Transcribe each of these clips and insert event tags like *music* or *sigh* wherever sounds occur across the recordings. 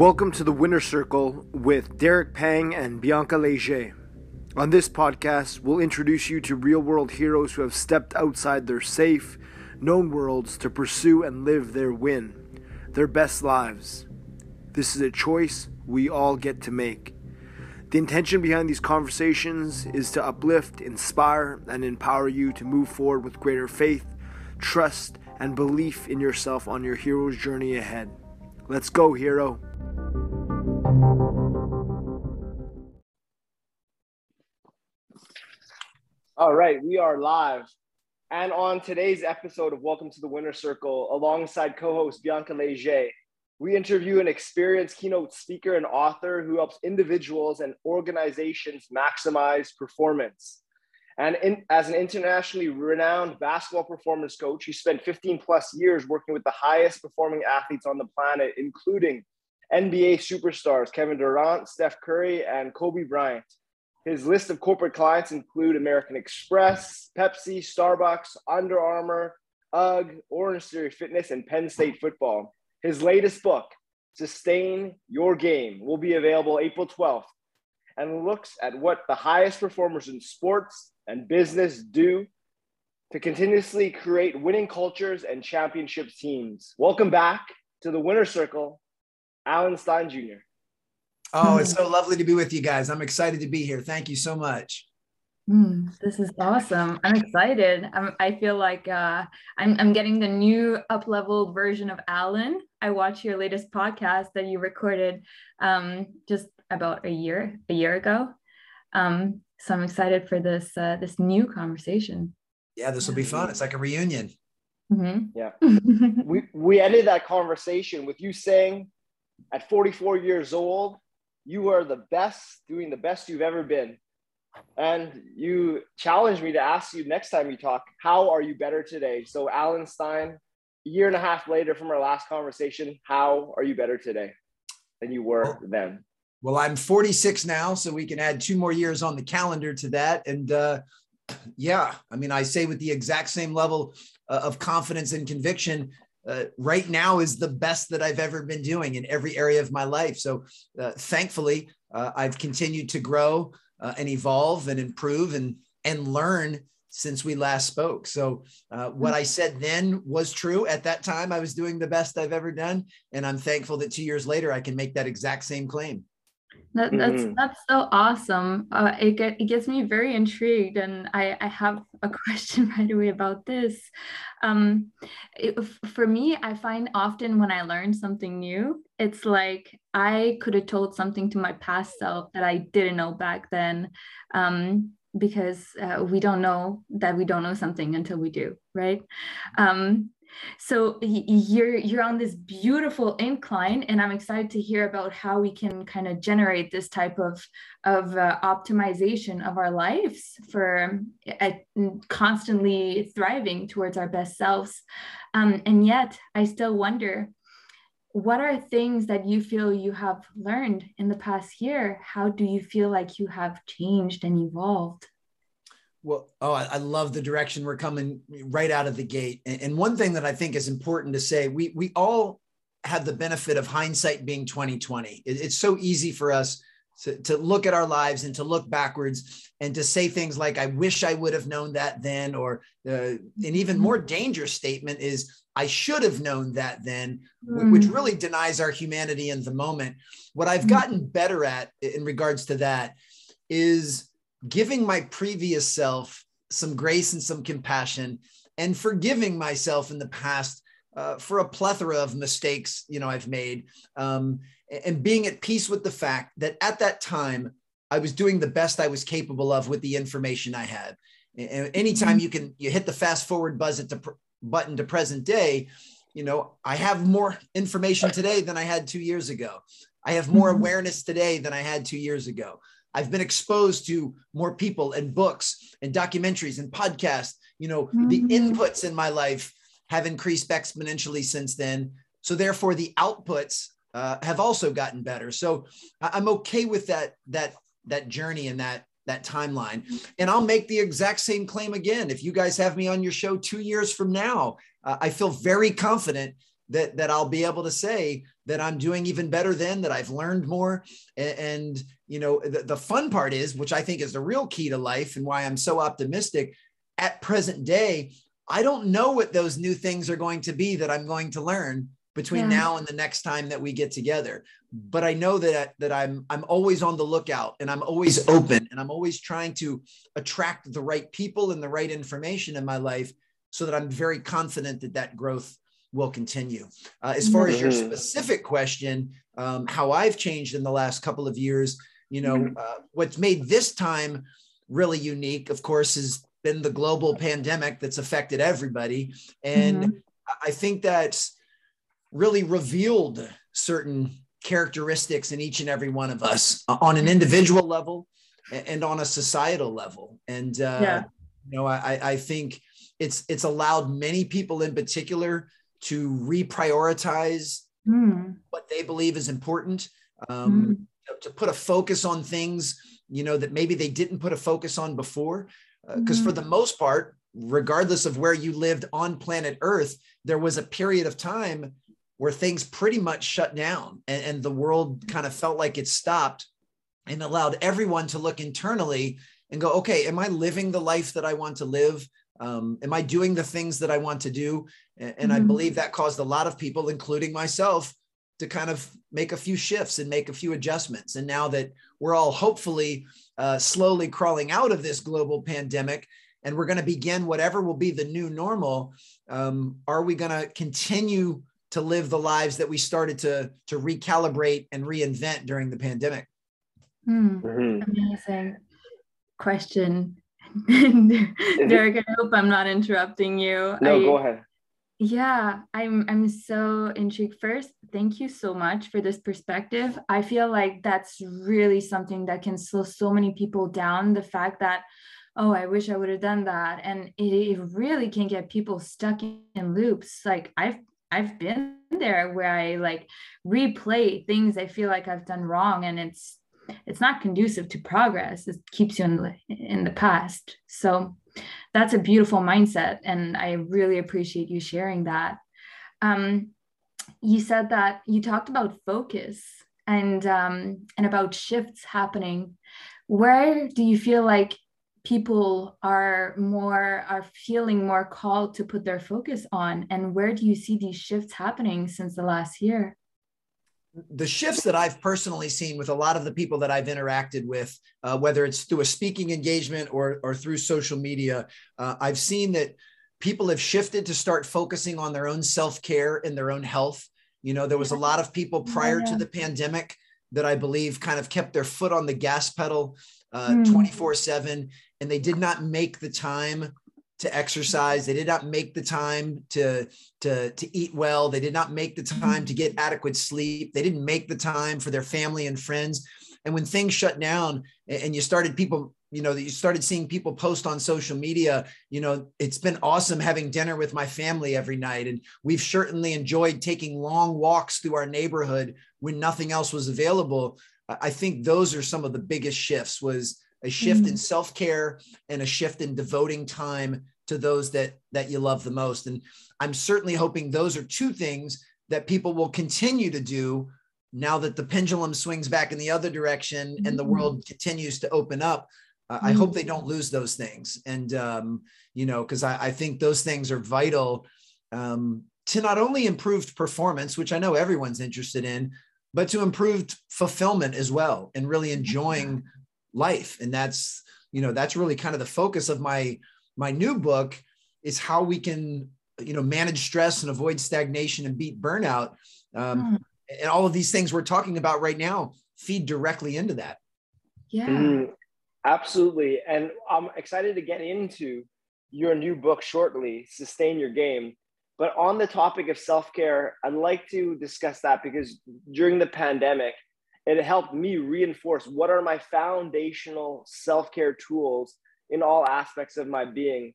Welcome to the Winner Circle with Derek Pang and Bianca Leger. On this podcast, we'll introduce you to real world heroes who have stepped outside their safe, known worlds to pursue and live their win, their best lives. This is a choice we all get to make. The intention behind these conversations is to uplift, inspire, and empower you to move forward with greater faith, trust, and belief in yourself on your hero's journey ahead. Let's go, hero. All right, we are live. And on today's episode of Welcome to the Winner Circle, alongside co host Bianca Leger, we interview an experienced keynote speaker and author who helps individuals and organizations maximize performance. And in, as an internationally renowned basketball performance coach, he spent 15 plus years working with the highest performing athletes on the planet, including NBA superstars Kevin Durant, Steph Curry, and Kobe Bryant. His list of corporate clients include American Express, Pepsi, Starbucks, Under Armour, UGG, Orange Theory Fitness, and Penn State football. His latest book, Sustain Your Game, will be available April 12th and looks at what the highest performers in sports and business do to continuously create winning cultures and championship teams. Welcome back to the Winner Circle, Alan Stein Jr. Oh, it's so lovely to be with you guys. I'm excited to be here. Thank you so much. Mm, this is awesome. I'm excited. I'm, I feel like uh, I'm, I'm getting the new up leveled version of Alan. I watched your latest podcast that you recorded um, just about a year a year ago. Um, so I'm excited for this uh, this new conversation. Yeah, this will be fun. It's like a reunion. Mm-hmm. Yeah, *laughs* we we ended that conversation with you saying, at 44 years old, you are the best, doing the best you've ever been. And you challenged me to ask you next time you talk, how are you better today? So, Alan Stein, a year and a half later from our last conversation, how are you better today than you were well, then? Well, I'm 46 now, so we can add two more years on the calendar to that. And uh, yeah, I mean, I say with the exact same level uh, of confidence and conviction uh, right now is the best that I've ever been doing in every area of my life. So uh, thankfully, uh, I've continued to grow uh, and evolve and improve and and learn since we last spoke. So uh, what I said then was true. At that time, I was doing the best I've ever done, and I'm thankful that two years later I can make that exact same claim. That, that's mm-hmm. that's so awesome. Uh, it get, it gets me very intrigued, and I I have a *laughs* question right away about this. Um, it, for me, I find often when I learn something new, it's like I could have told something to my past self that I didn't know back then. Um, because uh, we don't know that we don't know something until we do, right? Um, so you're you're on this beautiful incline, and I'm excited to hear about how we can kind of generate this type of of uh, optimization of our lives for uh, constantly thriving towards our best selves. Um, and yet, I still wonder what are things that you feel you have learned in the past year? How do you feel like you have changed and evolved? Well, oh, I, I, love the direction we're coming right out of the gate. And, and, one thing that I think is important to say, we we all have the benefit of hindsight being 2020. It, it's so easy for us to, to look at our lives and to look backwards and to say things like, I wish I would have known that then, or uh, an even more dangerous statement is, I should have known that then, mm. which really denies our humanity in the moment. What I've mm. gotten better at in regards to that is giving my previous self some grace and some compassion and forgiving myself in the past uh, for a plethora of mistakes you know i've made um, and being at peace with the fact that at that time i was doing the best i was capable of with the information i had and anytime mm-hmm. you can you hit the fast forward buzz to pr- button to present day you know i have more information today than i had two years ago i have more mm-hmm. awareness today than i had two years ago I've been exposed to more people and books and documentaries and podcasts. You know, mm-hmm. the inputs in my life have increased exponentially since then. So therefore, the outputs uh, have also gotten better. So I'm okay with that that that journey and that that timeline. And I'll make the exact same claim again. If you guys have me on your show two years from now, uh, I feel very confident that that I'll be able to say that I'm doing even better then, that I've learned more and, and you know the, the fun part is which I think is the real key to life and why I'm so optimistic at present day I don't know what those new things are going to be that I'm going to learn between yeah. now and the next time that we get together but I know that that I'm I'm always on the lookout and I'm always open and I'm always trying to attract the right people and the right information in my life so that I'm very confident that that growth will continue. Uh, as far as your mm-hmm. specific question, um, how I've changed in the last couple of years, you know, mm-hmm. uh, what's made this time really unique, of course, has been the global pandemic that's affected everybody. And mm-hmm. I think that's really revealed certain characteristics in each and every one of us uh, on an individual level and on a societal level. And, uh, yeah. you know, I, I think it's, it's allowed many people in particular to reprioritize mm. what they believe is important, um, mm. To put a focus on things, you know, that maybe they didn't put a focus on before. Because uh, mm. for the most part, regardless of where you lived on planet Earth, there was a period of time where things pretty much shut down and, and the world kind of felt like it stopped and allowed everyone to look internally and go, okay, am I living the life that I want to live? Um, am I doing the things that I want to do? And, and mm-hmm. I believe that caused a lot of people, including myself, to kind of make a few shifts and make a few adjustments. And now that we're all hopefully uh, slowly crawling out of this global pandemic, and we're going to begin whatever will be the new normal, um, are we going to continue to live the lives that we started to to recalibrate and reinvent during the pandemic? Mm, amazing question. *laughs* Derek, I hope I'm not interrupting you. No, I, go ahead. Yeah, I'm I'm so intrigued. First, thank you so much for this perspective. I feel like that's really something that can slow so many people down. The fact that, oh, I wish I would have done that. And it, it really can get people stuck in loops. Like I've I've been there where I like replay things I feel like I've done wrong and it's it's not conducive to progress it keeps you in the, in the past so that's a beautiful mindset and i really appreciate you sharing that. Um, you said that you talked about focus and um, and about shifts happening. Where do you feel like people are more are feeling more called to put their focus on and where do you see these shifts happening since the last year the shifts that I've personally seen with a lot of the people that I've interacted with, uh, whether it's through a speaking engagement or, or through social media, uh, I've seen that people have shifted to start focusing on their own self care and their own health. You know, there was a lot of people prior yeah. to the pandemic that I believe kind of kept their foot on the gas pedal uh, 24 mm. 7, and they did not make the time to exercise. They did not make the time to, to, to eat well. They did not make the time to get adequate sleep. They didn't make the time for their family and friends. And when things shut down and you started people, you know, that you started seeing people post on social media, you know, it's been awesome having dinner with my family every night. And we've certainly enjoyed taking long walks through our neighborhood when nothing else was available. I think those are some of the biggest shifts was a shift mm-hmm. in self-care and a shift in devoting time to those that that you love the most and i'm certainly hoping those are two things that people will continue to do now that the pendulum swings back in the other direction and the mm-hmm. world continues to open up uh, mm-hmm. i hope they don't lose those things and um, you know because I, I, think those things are vital um, to not only improved performance which i know everyone's interested in but to improved fulfillment as well and really enjoying life. And that's you know that's really kind of the focus of my my new book is how we can you know manage stress and avoid stagnation and beat burnout. Um, mm. and all of these things we're talking about right now feed directly into that. Yeah. Mm, absolutely. And i'm excited to get into your new book shortly sustain your game. But on the topic of self-care i'd like to discuss that because during the pandemic it helped me reinforce what are my foundational self-care tools in all aspects of my being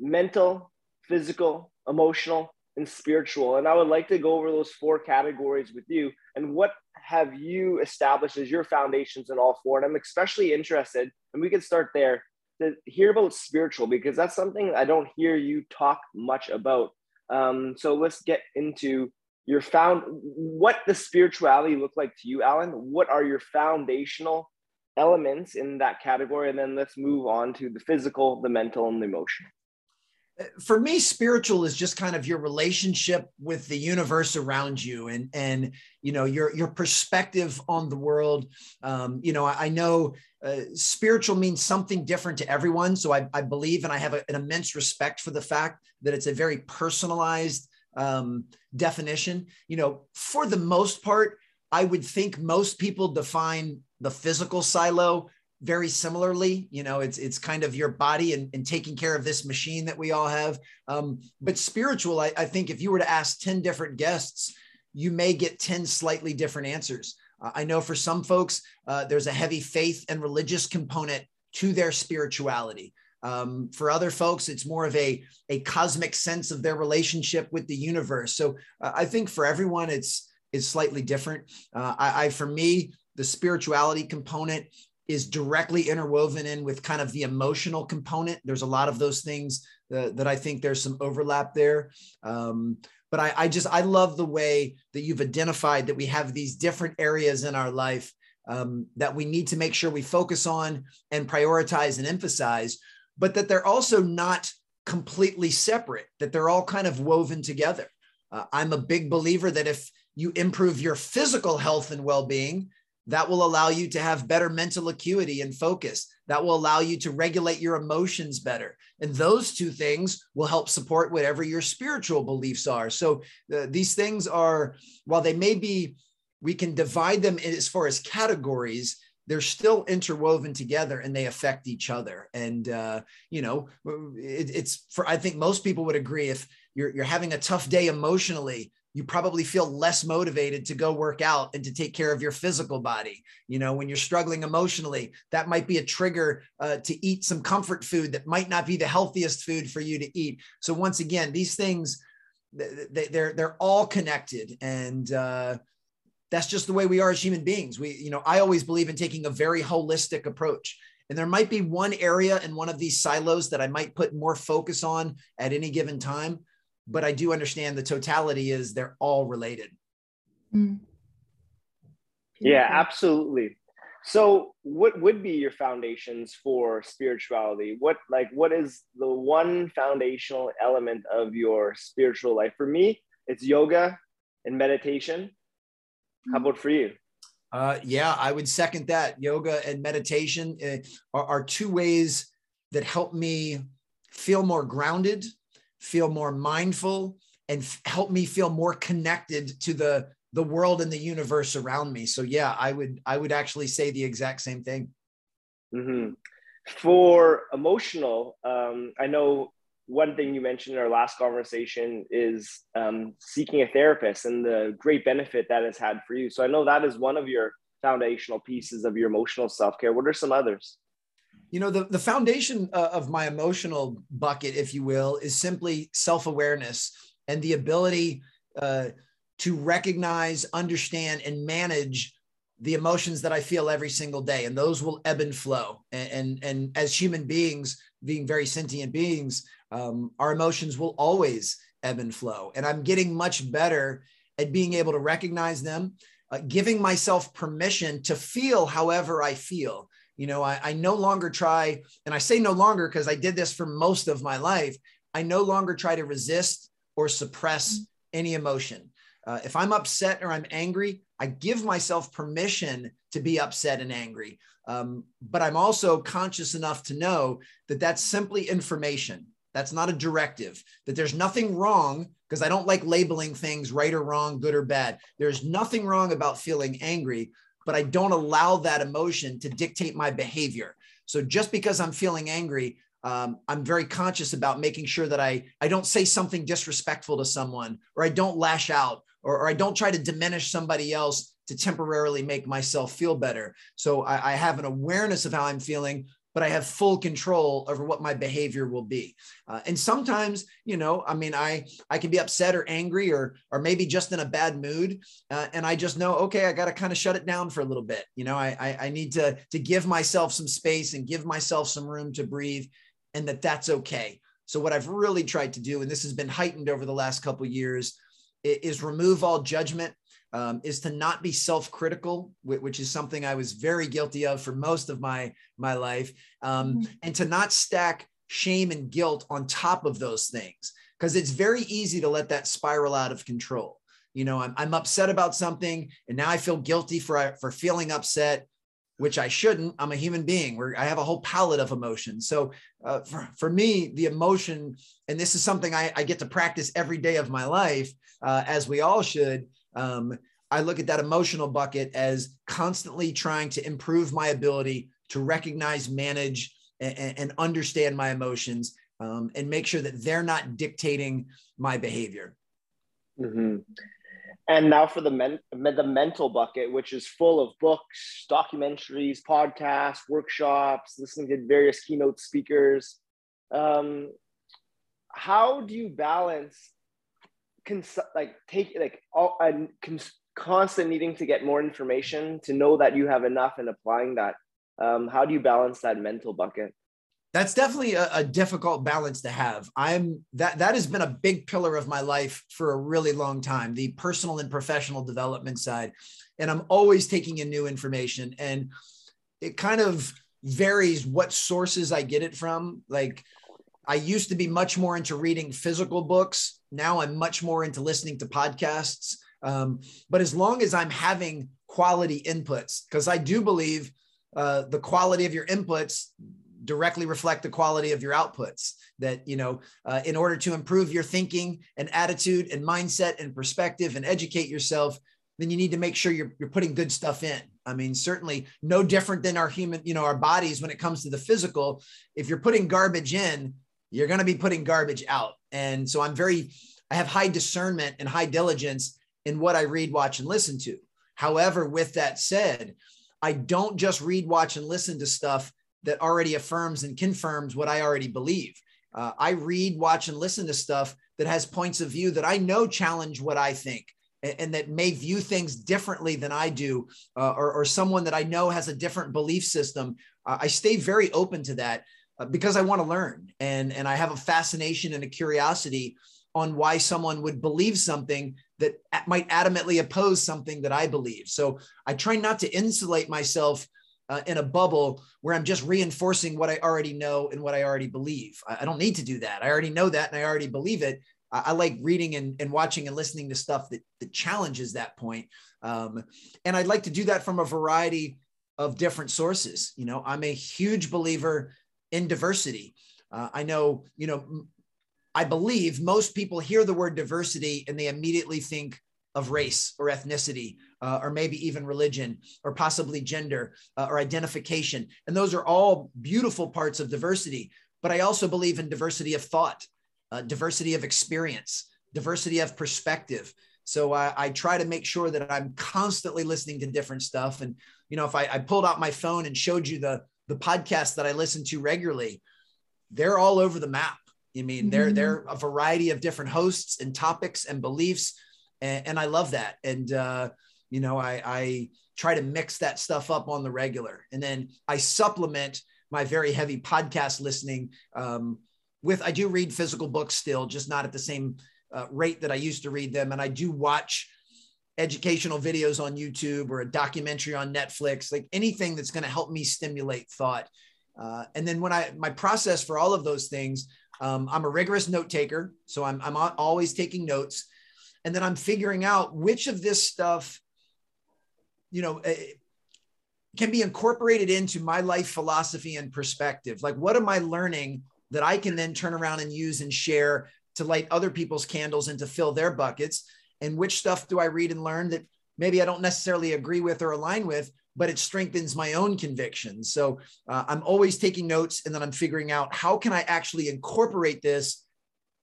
mental physical emotional and spiritual. And i would like to go over those four categories with you. And what have you established as your foundations in all four? And i'm especially interested and we can start there to hear about spiritual because that's something i don't hear you talk much about. Um, so let's get into your found what the spirituality look like to you, Alan? What are your foundational elements in that category? And then let's move on to the physical, the mental, and the emotional for me spiritual is just kind of your relationship with the universe around you and and you know your your perspective on the world um, you know i, I know uh, spiritual means something different to everyone so i, I believe and i have a, an immense respect for the fact that it's a very personalized um, definition. You know for the most part i would think most people define the physical silo very similarly. You know it's it's kind of your body and, and taking care of this machine that we all have. Um, but spiritual I, I think if you were to ask 10 different guests you may get 10 slightly different answers. Uh, i know for some folks uh, there's a heavy faith and religious component to their spirituality um, for other folks it's more of a, a cosmic sense of their relationship with the universe so uh, i think for everyone it's it's slightly different uh, I, I for me the spirituality component is directly interwoven in with kind of the emotional component. There's a lot of those things that, that I think there's some overlap there. Um, but I, I, just, I love the way that you've identified that we have these different areas in our life um, that we need to make sure we focus on and prioritize and emphasize, but that they're also not completely separate, that they're all kind of woven together. Uh, I'm a big believer that if you improve your physical health and well being, that will allow you to have better mental acuity and focus. That will allow you to regulate your emotions better. And those two things will help support whatever your spiritual beliefs are. So uh, these things are, while they may be, we can divide them as far as categories, they're still interwoven together and they affect each other. And, uh, you know, it, it's for, I think most people would agree if you're, you're having a tough day emotionally, you probably feel less motivated to go work out and to take care of your physical body. You know, when you're struggling emotionally, that might be a trigger uh, to eat some comfort food that might not be the healthiest food for you to eat. So once again, these things they, they're they're all connected, and uh, that's just the way we are as human beings. We, you know, I always believe in taking a very holistic approach. And there might be one area in one of these silos that I might put more focus on at any given time but I do understand the totality is they're all related. Mm. Yeah, absolutely. So, what would be your foundations for spirituality? What like what is the one foundational element of your spiritual life? For me, it's yoga and meditation. How about for you? Uh, yeah, I would second that. Yoga and meditation uh, are, are two ways that help me feel more grounded feel more mindful, and f- help me feel more connected to the the world and the universe around me. So yeah, I would I would actually say the exact same thing. Mm-hmm. For emotional, um, I know one thing you mentioned in our last conversation is um, seeking a therapist and the great benefit that has had for you. So I know that is one of your foundational pieces of your emotional self care. What are some others? you know the, the foundation uh, of my emotional bucket if you will is simply self-awareness and the ability uh, to recognize understand and manage the emotions that i feel every single day and those will ebb and flow and and, and as human beings being very sentient beings um, our emotions will always ebb and flow and i'm getting much better at being able to recognize them uh, giving myself permission to feel however i feel you know, I, I no longer try, and I say no longer because I did this for most of my life. I no longer try to resist or suppress any emotion. Uh, if I'm upset or I'm angry, I give myself permission to be upset and angry. Um, but I'm also conscious enough to know that that's simply information. That's not a directive, that there's nothing wrong because I don't like labeling things right or wrong, good or bad. There's nothing wrong about feeling angry but I don't allow that emotion to dictate my behavior. So just because I'm feeling angry, um, I'm very conscious about making sure that I, I don't say something disrespectful to someone, or I don't lash out, or, or I don't try to diminish somebody else to temporarily make myself feel better. So I, I have an awareness of how I'm feeling, but I have full control over what my behavior will be. Uh, and sometimes, you know, I mean, I I can be upset or angry or or maybe just in a bad mood, uh, and I just know, okay, I got to kind of shut it down for a little bit. You know, I, I I need to to give myself some space and give myself some room to breathe, and that that's okay. So what I've really tried to do, and this has been heightened over the last couple years, is remove all judgment, um, is to not be self-critical, which is something I was very guilty of for most of my my life, um, mm-hmm. and to not stack shame and guilt on top of those things because it's very easy to let that spiral out of control. You know, I'm, I'm upset about something, and now I feel guilty for for feeling upset which I shouldn't. I'm a human being where I have a whole palette of emotions. So uh, for, for me, the emotion, and this is something I, I get to practice every day of my life, uh, as we all should. Um, I look at that emotional bucket as constantly trying to improve my ability to recognize, manage, and, and understand my emotions um, and make sure that they're not dictating my behavior. Mm-hmm. And now for the men, the mental bucket, which is full of books, documentaries, podcasts, workshops, listening to various keynote speakers. Um, how do you balance, cons- like take like all and cons- constant needing to get more information to know that you have enough and applying that? Um, how do you balance that mental bucket? that's definitely a, a, difficult balance to have i'm that that has been a big pillar of my life for a really long time the personal and professional development side and i'm always taking in new information and it kind of varies what sources i get it from like i used to be much more into reading physical books now i'm much more into listening to podcasts. Um, but as long as i'm having quality inputs because i do believe uh, the quality of your inputs directly reflect the quality of your outputs that you know uh, in order to improve your thinking and attitude and mindset and perspective and educate yourself then you need to make sure you're, you're putting good stuff in. I mean certainly no different than our human you know our bodies when it comes to the physical. If you're putting garbage in you're going to be putting garbage out and so i'm very i have high discernment and high diligence in what i read watch and listen to however with that said i don't just read watch and listen to stuff that already affirms and confirms what I already believe. Uh, I read, watch, and listen to stuff that has points of view that I know challenge what I think and, that may view things differently than I do, uh, or, or, someone that I know has a different belief system. Uh, I stay very open to that uh, because I want to learn and, and I have a fascination and a curiosity on why someone would believe something that might adamantly oppose something that I believe. So I try not to insulate myself uh, in a bubble where I'm just reinforcing what I already know and what I already believe. I, I don't need to do that. I already know that and I already believe it. I, I like reading and, and, watching and listening to stuff that, that challenges that point. Um, and I'd like to do that from a variety of different sources. You know, I'm a huge believer in diversity. Uh, I know, you know, I believe most people hear the word diversity and they immediately think of race or ethnicity uh, or maybe even religion or possibly gender uh, or identification. And those are all beautiful parts of diversity. But I also believe in diversity of thought, uh, diversity of experience, diversity of perspective. So I, I, try to make sure that I'm constantly listening to different stuff. And, you know, if I, I pulled out my phone and showed you the, the podcasts that I listen to regularly, they're all over the map. I mean, mm-hmm. they're, they're a variety of different hosts and topics and beliefs. And, and I love that. And, uh, you know, I, I try to mix that stuff up on the regular. And then I supplement my very heavy podcast listening um, with, I do read physical books still, just not at the same uh, rate that I used to read them. And I do watch educational videos on YouTube or a documentary on Netflix, like anything that's going to help me stimulate thought. Uh, and then when I, my process for all of those things, um, I'm a rigorous note taker. So I'm, I'm always taking notes. And then I'm figuring out which of this stuff you know, eh, can be incorporated into my life philosophy and perspective. Like, what am I learning that I can then turn around and use and share to light other people's candles and to fill their buckets? And which stuff do I read and learn that maybe I don't necessarily agree with or align with, but it strengthens my own convictions. So uh, I'm always taking notes and then I'm figuring out how can I actually incorporate this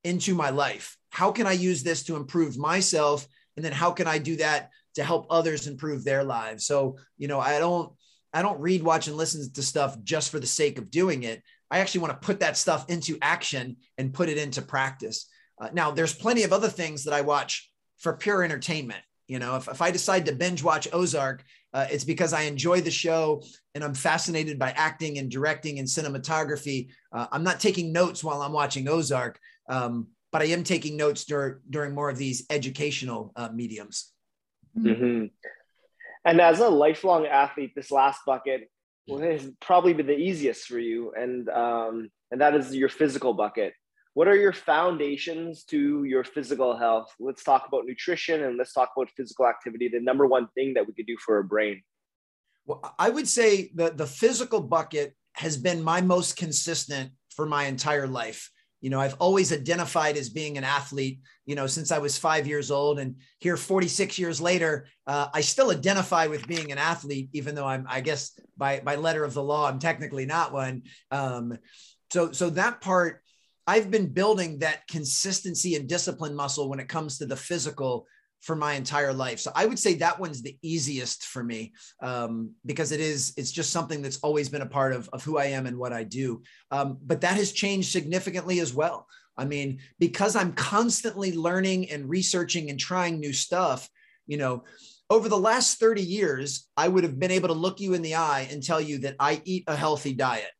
into my life? How can I use this to improve myself? And then how can I do that to help others improve their lives. So, you know, I don't I don't read, watch, and listen to stuff just for the sake of doing it. I actually want to put that stuff into action and put it into practice. Uh, now, there's plenty of other things that I watch for pure entertainment. You know, if, if I decide to binge watch Ozark, uh, it's because I enjoy the show and I'm fascinated by acting and directing and cinematography. Uh, I'm not taking notes while I'm watching Ozark. Um, but I am taking notes dur- during more of these educational uh, mediums. Mm-hmm. And as a lifelong athlete, this last bucket has probably been the easiest for you, and um, and that is your physical bucket. What are your foundations to your physical health? Let's talk about nutrition and let's talk about physical activity. The number one thing that we could do for our brain. Well, I would say the the physical bucket has been my most consistent for my entire life. You know, I've always identified as being an athlete, you know, since I was five years old. And here, 46 years later, uh, I still identify with being an athlete, even though I'm, I guess, by, by letter of the law, I'm technically not one. Um, so, so that part, I've been building that consistency and discipline muscle when it comes to the physical for my entire life. So I would say that one's the easiest for me um, because it is, it's just something that's always been a part of, of who I am and what I do. Um, but that has changed significantly as well. I mean, because I'm constantly learning and researching and trying new stuff, you know, over the last 30 years, I would have been able to look you in the eye and tell you that I eat a healthy diet.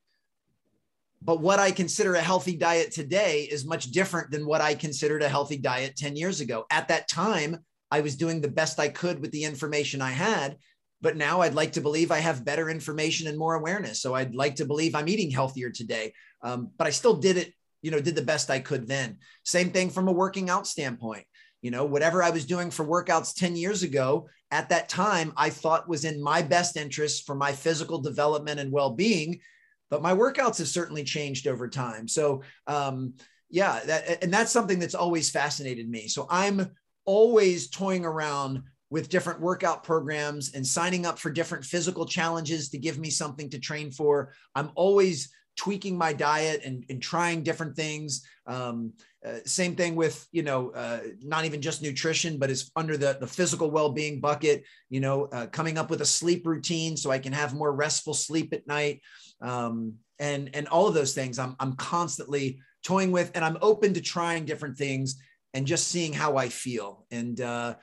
But what I consider a healthy diet today is much different than what I considered a healthy diet 10 years ago. At that time, I was doing the best I could with the information I had. But now I'd like to believe I have better information and more awareness. So I'd like to believe I'm eating healthier today. Um, but I still did it, you know, did the best I could then. Same thing from a working out standpoint. You know, whatever I was doing for workouts 10 years ago, at that time, I thought was in my best interest for my physical development and well being. But my workouts have certainly changed over time. So, um, yeah, that, and that's something that's always fascinated me. So I'm always toying around with different workout programs and signing up for different physical challenges to give me something to train for. I'm always tweaking my diet and, and trying different things. Um, uh, same thing with, you know, uh, not even just nutrition, but is under the, the physical well-being bucket, you know, uh, coming up with a sleep routine so I can have more restful sleep at night. Um, and, and all of those things I'm, I'm constantly toying with, and I'm open to trying different things and just seeing how I feel. And uh,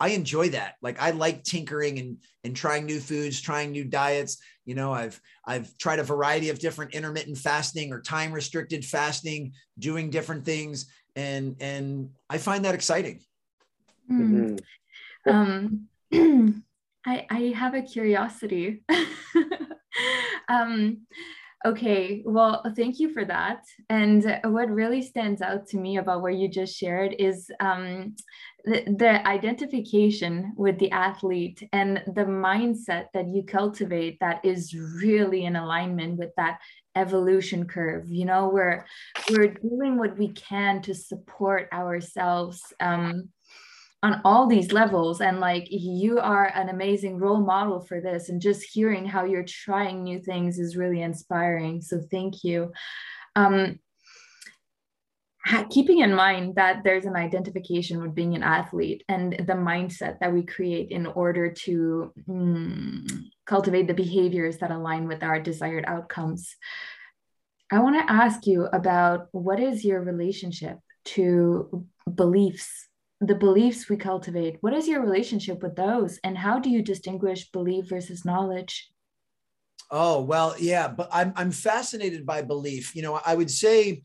I enjoy that. Like I like tinkering and and trying new foods, trying new diets. You know, I've I've tried a variety of different intermittent fasting or time restricted fasting, doing different things, and and I find that exciting. Mm. Um, *clears throat* I I have a curiosity. *laughs* *laughs* um, Okay, well, thank you for that. And what really stands out to me about what you just shared is um, the, the, identification with the athlete and the mindset that you cultivate that is really in alignment with that evolution curve. You know, we're we're doing what we can to support ourselves. Um, on all these levels and like you are an amazing role model for this and just hearing how you're trying new things is really inspiring so thank you. Um, keeping in mind that there's an identification with being an athlete and the mindset that we create in order to mm, cultivate the behaviors that align with our desired outcomes i want to ask you about what is your relationship to beliefs the beliefs we cultivate what is your relationship with those and how do you distinguish belief versus knowledge? Oh well yeah but i'm, I'm fascinated by belief. You know i would say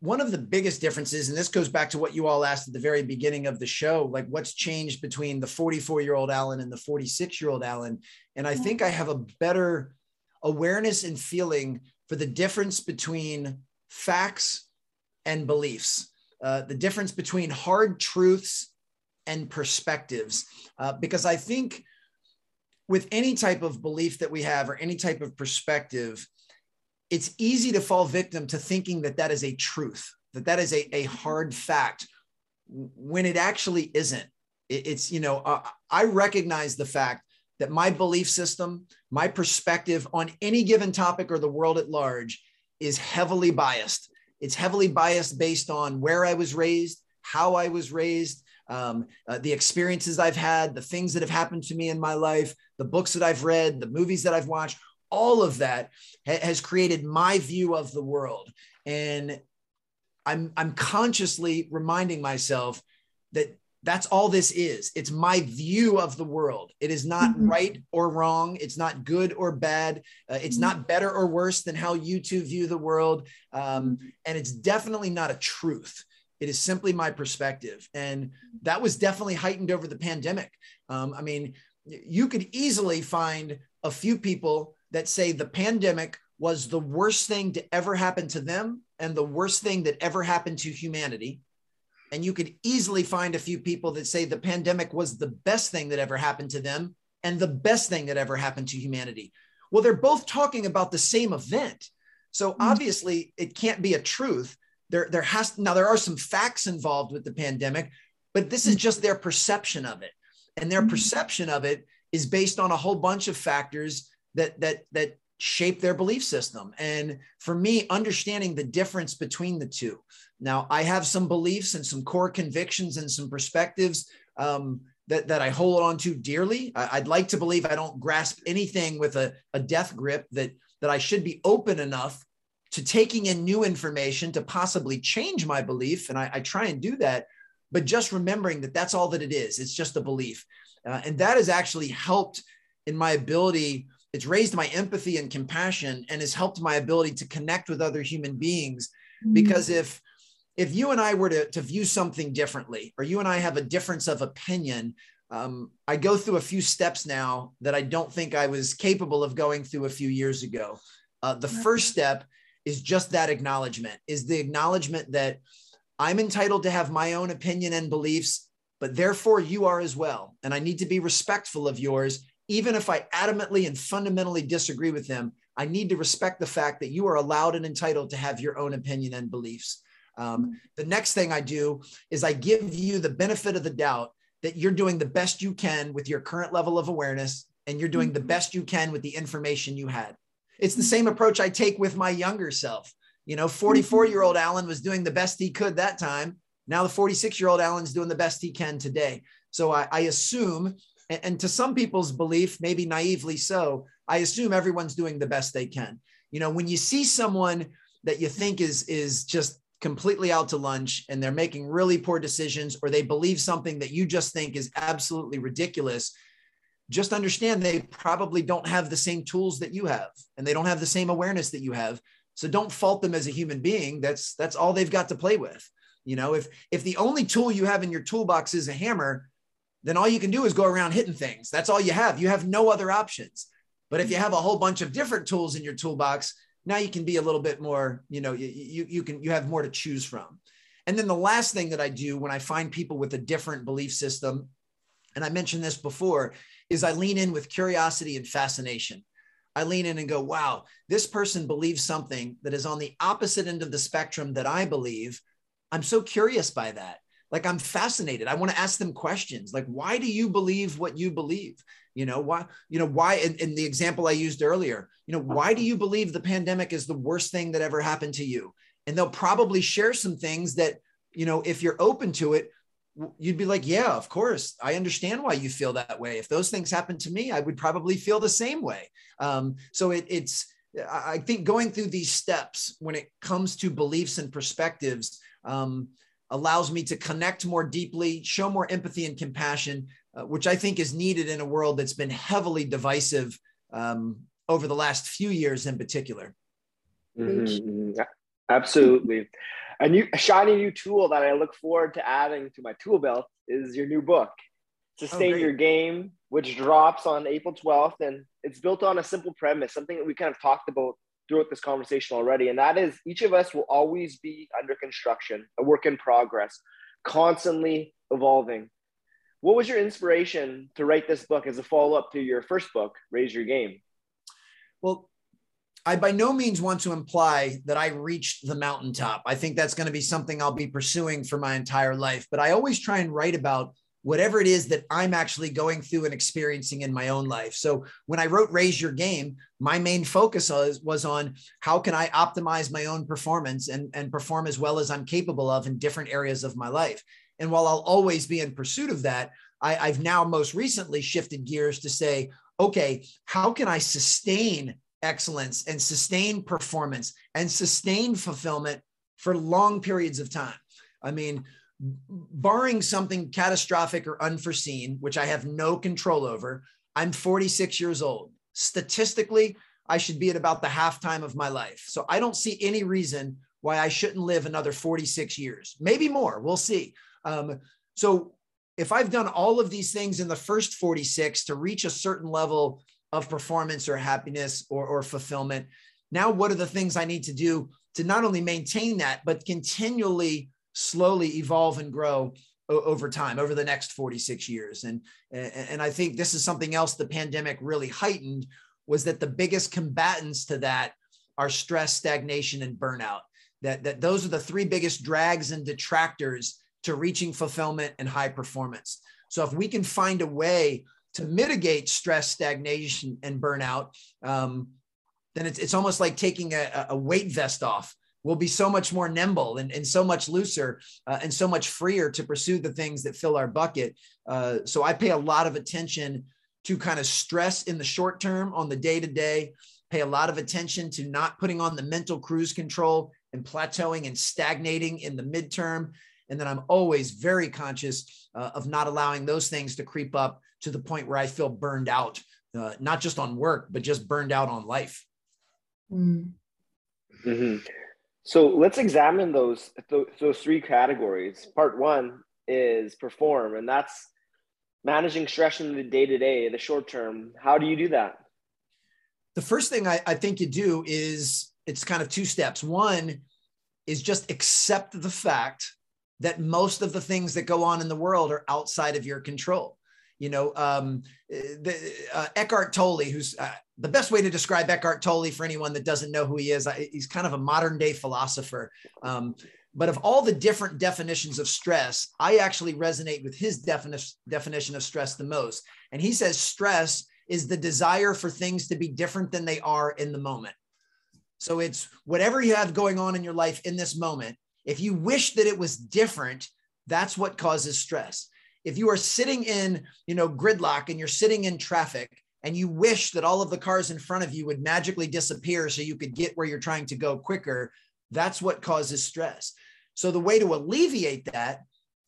one of the biggest differences and this goes back to what you all asked at the very beginning of the show like what's changed between the 44 year old alan and the 46 year old alan? And i think i have a better awareness and feeling for the difference between facts and beliefs uh, the difference between hard truths and perspectives. Uh, because I think with any type of belief that we have or any type of perspective, it's easy to fall victim to thinking that that is a truth, that that is a, a hard fact when it actually isn't. It, it's, you know, uh, I recognize the fact that my belief system, my perspective on any given topic or the world at large is heavily biased. It's heavily biased based on where I was raised, how I was raised, um, uh, the experiences I've had, the things that have happened to me in my life, the books that I've read, the movies that I've watched. All of that ha- has created my view of the world. And I'm, I'm consciously reminding myself that that's all this is. It's my view of the world. It is not mm-hmm. right or wrong. It's not good or bad. Uh, it's mm-hmm. not better or worse than how you two view the world. Um, mm-hmm. and it's definitely not a truth. It is simply my perspective. And that was definitely heightened over the pandemic. Um, I mean, you could easily find a few people that say the pandemic was the worst thing to ever happen to them and the worst thing that ever happened to humanity. And you could easily find a few people that say the pandemic was the best thing that ever happened to them and the best thing that ever happened to humanity. Well, they're both talking about the same event. So mm-hmm. obviously, it can't be a truth. There, there has now there are some facts involved with the pandemic, but this is mm-hmm. just their perception of it, and their mm-hmm. perception of it is based on a whole bunch of factors that that that shape their belief system. And for me, understanding the difference between the two. Now, I have some beliefs and some core convictions and some perspectives um, that, that I hold on to dearly. I, would like to believe I don't grasp anything with a, a death grip, that, that I should be open enough to taking in new information to possibly change my belief. And I, I try and do that. But just remembering that that's all that it is, it's just a belief. Uh, and that has actually helped in my ability it's raised my empathy and compassion and has helped my ability to connect with other human beings. Mm-hmm. because if if you and i were to, to view something differently or you and i have a difference of opinion um, i go through a few steps now that i don't think i was capable of going through a few years ago. Uh, the first step is just that acknowledgement is the acknowledgement that i'm entitled to have my own opinion and beliefs but therefore you are as well. And i need to be respectful of yours even if I adamantly and fundamentally disagree with them, I need to respect the fact that you are allowed and entitled to have your own opinion and beliefs. Um, the next thing I do is I give you the benefit of the doubt that you're doing the best you can with your current level of awareness and you're doing the mm-hmm. best you can with the information you had. It's the same approach I take with my younger self. You know, 44 year old Alan was doing the best he could that time. Now the 46 year old Alan's doing the best he can today. So I, I assume and, and to some people's belief, maybe naively so, I assume everyone's doing the best they can. You know, when you see someone that you think is is just completely out to lunch and they're making really poor decisions or they believe something that you just think is absolutely ridiculous just understand they probably don't have the same tools that you have and they don't have the same awareness that you have. So don't fault them as a human being. That's that's all they've got to play with. You know if if the only tool you have in your toolbox is a hammer then all you can do is go around hitting things. That's all you have. You have no other options. But if you have a whole bunch of different tools in your toolbox, now you can be a little bit more, you know, you, you, you can, you have more to choose from. And then the last thing that I do when I find people with a different belief system, and I mentioned this before, is I lean in with curiosity and fascination. I lean in and go, wow, this person believes something that is on the opposite end of the spectrum that I believe. I'm so curious by that like i'm fascinated. I want to ask them questions. Like why do you believe what you believe? You know why you know why in, in, the example i used earlier you know why do you believe the pandemic is the worst thing that ever happened to you? And they'll probably share some things that you know if you're open to it you'd be like yeah of course. I understand why you feel that way. If those things happened to me i would probably feel the same way. Um, so it, it's i think going through these steps when it comes to beliefs and perspectives um, allows me to connect more deeply, show more empathy and compassion, uh, which I think is needed in a world that's been heavily divisive um, over the last few years in particular. Mm-hmm. mm-hmm. Absolutely. A new a shiny new tool that I look forward to adding to my tool belt is your new book, Sustain oh, Your Game, which drops on April 12th. And it's built on a simple premise, something that we kind of talked about throughout this conversation already, and that is each of us will always be under construction, a work in progress, constantly evolving. What was your inspiration to write this book as a follow up to your first book, Raise Your Game? Well, I by no means want to imply that I reached the mountaintop. I think that's going to be something I'll be pursuing for my entire life, but I always try and write about whatever it is that I'm actually going through and experiencing in my own life. So when I wrote Raise Your Game, my main focus was, was on how can I optimize my own performance and, and perform as well as I'm capable of in different areas of my life. And while I'll always be in pursuit of that, I, I've now most recently shifted gears to say, okay, how can I sustain excellence and sustain performance and sustain fulfillment for long periods of time? I mean, barring something catastrophic or unforeseen, which I have no control over, I'm 46 years old. Statistically, I should be at about the halftime of my life. So I don't see any reason why I shouldn't live another 46 years, maybe more. We'll see. Um, so if I've done all of these things in the first 46 to reach a certain level of performance or happiness or, or fulfillment, now what are the things I need to do to not only maintain that, but continually slowly evolve and grow over time over the next 46 years. And and i think this is something else the pandemic really heightened was that the biggest combatants to that are stress stagnation and burnout. That that those are the three biggest drags and detractors to reaching fulfillment and high performance. So if we can find a way to mitigate stress stagnation and burnout um, then it's, it's almost like taking a, a weight vest off will be so much more nimble and, and so much looser uh, and so much freer to pursue the things that fill our bucket. Uh, so I pay a lot of attention to kind of stress in the short term on the day to day, pay a lot of attention to not putting on the mental cruise control and plateauing and stagnating in the midterm. And then I'm always very conscious uh, of not allowing those things to creep up to the point where I feel burned out, uh, not just on work, but just burned out on life. Mm. Mm-hmm. So let's examine those those three categories. Part one is perform, and that's managing stress in the day to day, the short term. How do you do that? The first thing I, I think you do is it's kind of two steps. One is just accept the fact that most of the things that go on in the world are outside of your control. You know, um, the, uh, Eckhart Tolle, who's uh, the best way to describe Eckhart Tolle for anyone that doesn't know who he is, I, he's kind of a modern day philosopher. Um, but of all the different definitions of stress, I actually resonate with his defini- definition of stress the most. And he says stress is the desire for things to be different than they are in the moment. So it's whatever you have going on in your life in this moment. If you wish that it was different, that's what causes stress if you are sitting in, you know, gridlock and you're sitting in traffic and you wish that all of the cars in front of you would magically disappear so you could get where you're trying to go quicker, that's what causes stress. So the way to alleviate that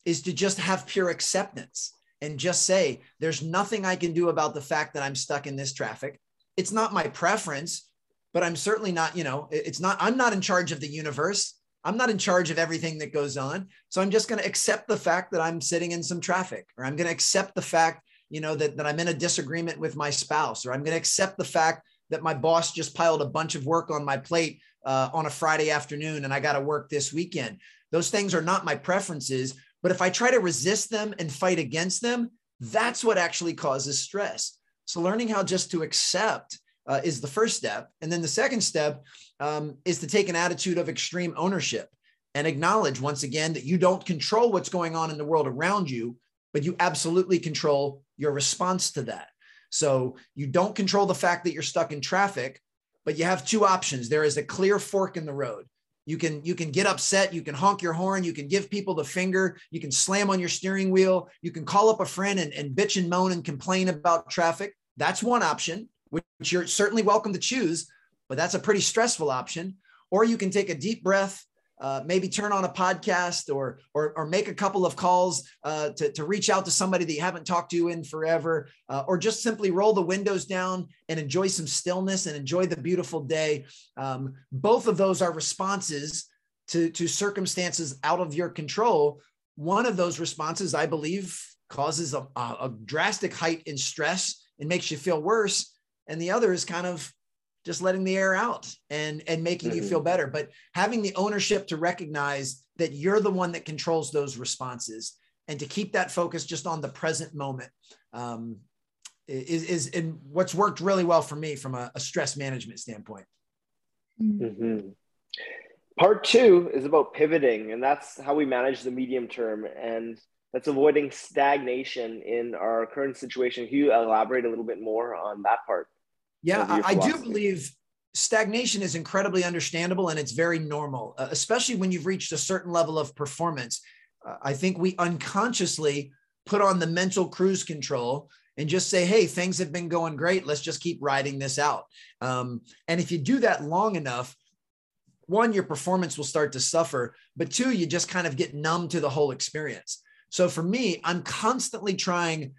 is to just have pure acceptance and just say, there's nothing I can do about the fact that I'm stuck in this traffic. It's not my preference, but I'm certainly not, you know, it's not, I'm not in charge of the universe. I'm not in charge of everything that goes on. So I'm just going to accept the fact that I'm sitting in some traffic, or I'm going to accept the fact, you know, that, that I'm in a disagreement with my spouse, or I'm going to accept the fact that my boss just piled a bunch of work on my plate uh, on a Friday afternoon and I got to work this weekend. Those things are not my preferences. But if I try to resist them and fight against them, that's what actually causes stress. So learning how just to accept uh, is the first step. And then the second step um, is to take an attitude of extreme ownership and acknowledge once again that you don't control what's going on in the world around you, but you absolutely control your response to that. So you don't control the fact that you're stuck in traffic, but you have two options. There is a clear fork in the road. You can you can get upset, you can honk your horn, you can give people the finger, you can slam on your steering wheel, you can call up a friend and, and bitch and moan and complain about traffic. That's one option which you're certainly welcome to choose, but that's a pretty stressful option. Or you can take a deep breath, uh, maybe turn on a podcast or, or, or make a couple of calls uh, to, to reach out to somebody that you haven't talked to in forever, uh, or just simply roll the windows down and enjoy some stillness and enjoy the beautiful day. Um, both of those are responses to, to circumstances out of your control. One of those responses, I believe, causes a, a drastic height in stress and makes you feel worse and the other is kind of just letting the air out and and making mm-hmm. you feel better but having the ownership to recognize that you're the one that controls those responses and to keep that focus just on the present moment um, is is and what's worked really well for me from a, a stress management standpoint mm-hmm. part two is about pivoting and that's how we manage the medium term and that's avoiding stagnation in our current situation. Can you elaborate a little bit more on that part? Yeah, I, I do believe stagnation is incredibly understandable and it's very normal, uh, especially when you've reached a certain level of performance. Uh, I think we unconsciously put on the mental cruise control and just say, hey, things have been going great. Let's just keep riding this out. Um, and if you do that long enough, one, your performance will start to suffer, but two, you just kind of get numb to the whole experience. So for me, I'm constantly trying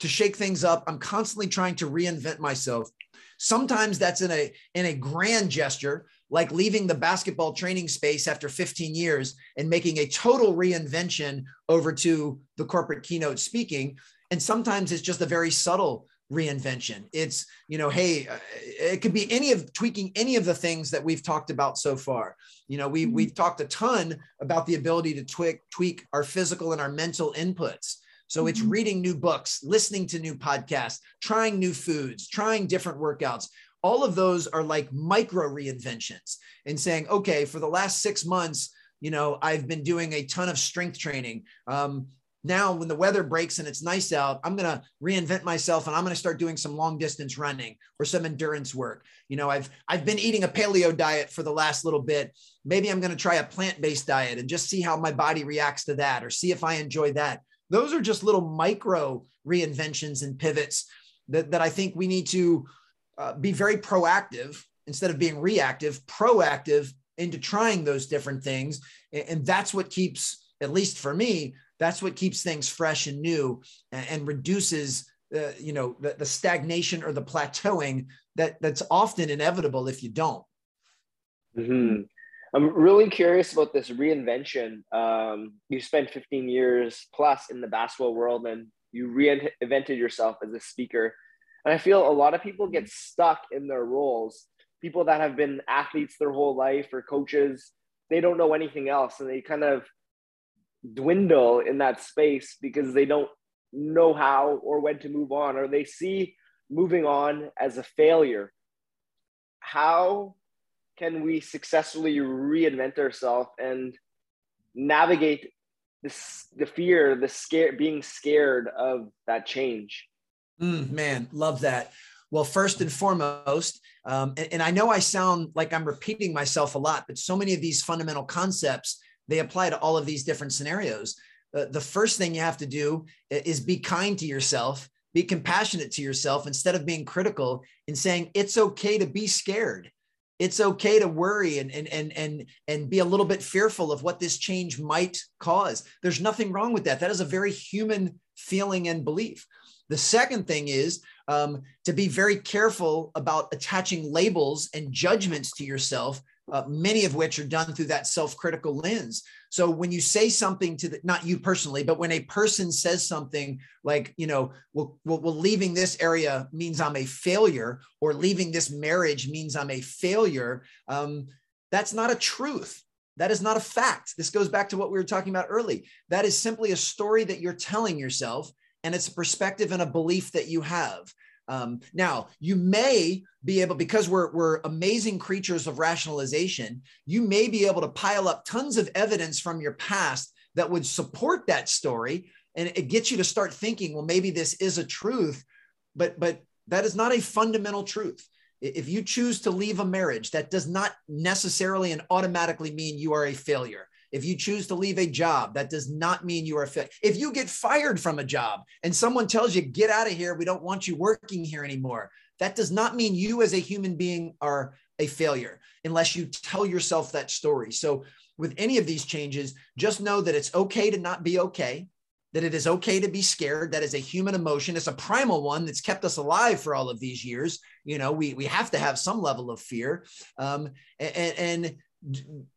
to shake things up. I'm constantly trying to reinvent myself. Sometimes that's in a in a grand gesture, like leaving the basketball training space after 15 years and making a total reinvention over to the corporate keynote speaking. And sometimes it's just a very subtle reinvention. It's, you know, hey, uh, it could be any of tweaking any of the things that we've talked about so far. You know, we, mm-hmm. we've talked a ton about the ability to tweak, tweak our physical and our mental inputs. So it's mm-hmm. reading new books, listening to new podcasts, trying new foods, trying different workouts. All of those are like micro reinventions and saying, okay, for the last six months, you know, I've been doing a ton of strength training. Um, now when the weather breaks and it's nice out i'm going to reinvent myself and i'm going to start doing some long distance running or some endurance work you know i've i've been eating a paleo diet for the last little bit maybe i'm going to try a plant-based diet and just see how my body reacts to that or see if i enjoy that those are just little micro reinventions and pivots that, that i think we need to uh, be very proactive instead of being reactive proactive into trying those different things and that's what keeps at least for me that's what keeps things fresh and new and, and reduces uh, you know the, the stagnation or the plateauing that that's often inevitable if you don't mm-hmm. I'm really curious about this reinvention. Um, you spent 15 years plus in the basketball world and you reinvented yourself as a speaker. And i feel a lot of people get stuck in their roles. People that have been athletes their whole life or coaches they don't know anything else. And they kind of dwindle in that space because they don't know how or when to move on or they see moving on as a failure. How can we successfully reinvent ourselves and navigate this the fear the scare being scared of that change mm, man love that well first and foremost um, and, and i know i sound like i'm repeating myself a lot but so many of these fundamental concepts they apply to all of these different scenarios. Uh, the first thing you have to do is be kind to yourself, be compassionate to yourself instead of being critical and saying it's okay to be scared. It's okay to worry and, and, and, and, and be a little bit fearful of what this change might cause. There's nothing wrong with that. That is a very human feeling and belief. The second thing is um, to be very careful about attaching labels and judgments to yourself uh, many of which are done through that self-critical lens. So when you say something to the, not you personally, but when a person says something like, you know, well, well, leaving this area means I'm a failure, or leaving this marriage means I'm a failure, um, that's not a truth. That is not a fact. This goes back to what we were talking about early. That is simply a story that you're telling yourself, and it's a perspective and a belief that you have. Um, now, you may be able, because we're, we're amazing creatures of rationalization, you may be able to pile up tons of evidence from your past that would support that story. And it gets you to start thinking, well, maybe this is a truth, but, but that is not a fundamental truth. If you choose to leave a marriage, that does not necessarily and automatically mean you are a failure. If you choose to leave a job, that does not mean you are fit. If you get fired from a job and someone tells you, get out of here, we don't want you working here anymore, that does not mean you as a human being are a failure unless you tell yourself that story. So, with any of these changes, just know that it's okay to not be okay, that it is okay to be scared. That is a human emotion. It's a primal one that's kept us alive for all of these years. You know, we, we have to have some level of fear. Um, and, and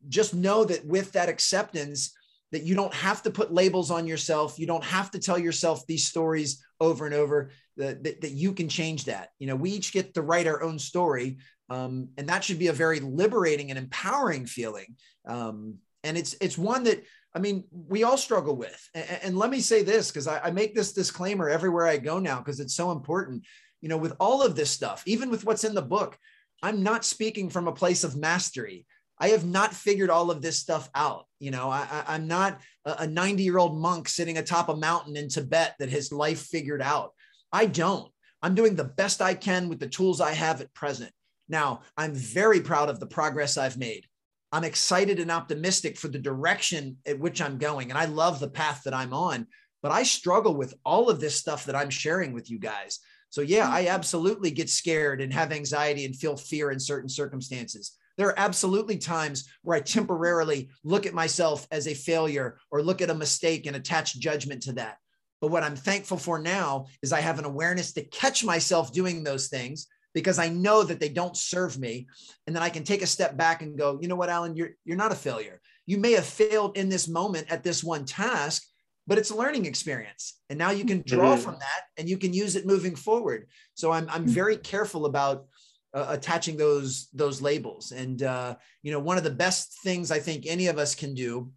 just know that with that acceptance that you don't have to put labels on yourself. You don't have to tell yourself these stories over and over that, that, that you can change that. You know we each get to write our own story um, and that should be a very liberating and empowering feeling. Um, and it's it's one that i mean we all struggle with. And, and let me say this because I, I make this disclaimer everywhere i go now because it's so important. You know with all of this stuff even with what's in the book i'm not speaking from a place of mastery I have not figured all of this stuff out. You know, I, am not a 90 year old monk sitting atop a mountain in Tibet that has life figured out. I don't. I'm doing the best I can with the tools I have at present. Now, I'm very proud of the progress I've made. I'm excited and optimistic for the direction at which I'm going. And I love the path that I'm on, but I struggle with all of this stuff that I'm sharing with you guys. So, yeah, I absolutely get scared and have anxiety and feel fear in certain circumstances There are absolutely times where I temporarily look at myself as a failure or look at a mistake and attach judgment to that. But what I'm thankful for now is I have an awareness to catch myself doing those things because I know that they don't serve me. And then I can take a step back and go, you know what, Alan, you're, you're not a failure. You may have failed in this moment at this one task, but it's a learning experience. And now you can draw mm-hmm. from that and you can use it moving forward. So I'm, I'm very careful about uh, attaching those, those labels. And, uh, you know, one of the best things I think any of us can do,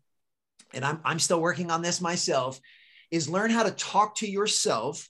and I'm, I'm still working on this myself, is learn how to talk to yourself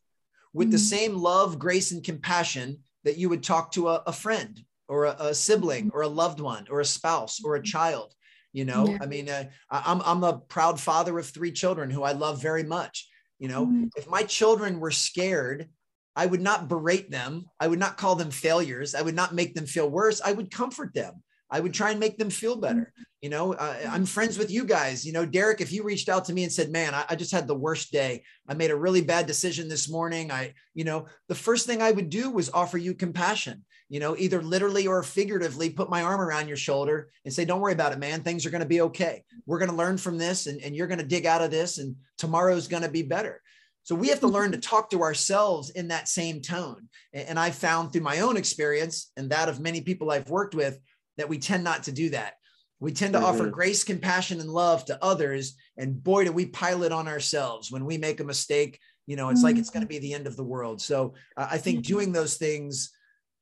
with mm-hmm. the same love, grace, and compassion that you would talk to a, a friend or a, a, sibling or a loved one or a spouse or a mm-hmm. child. You know, yeah. I mean, uh, I'm, I'm a proud father of three children who I love very much. You know, mm-hmm. if my children were scared, I would not berate them. I would not call them failures. I would not make them feel worse. I would comfort them. I would try and make them feel better. You know, uh, I'm friends with you guys. You know, Derek, if you reached out to me and said, man, I, I, just had the worst day. I made a really bad decision this morning. I, you know, the first thing I would do was offer you compassion, you know, either literally or figuratively put my arm around your shoulder and say, don't worry about it, man. Things are going to be okay. We're going to learn from this and, and you're going to dig out of this and tomorrow's going to be better. So we have to learn to *laughs* talk to ourselves in that same tone. And I found through my own experience and that of many people I've worked with, that we tend not to do that. We tend to mm-hmm. offer grace, compassion, and love to others. And boy, do we pile it on ourselves when we make a mistake. You know, it's mm-hmm. like it's going to be the end of the world. So uh, I think doing those things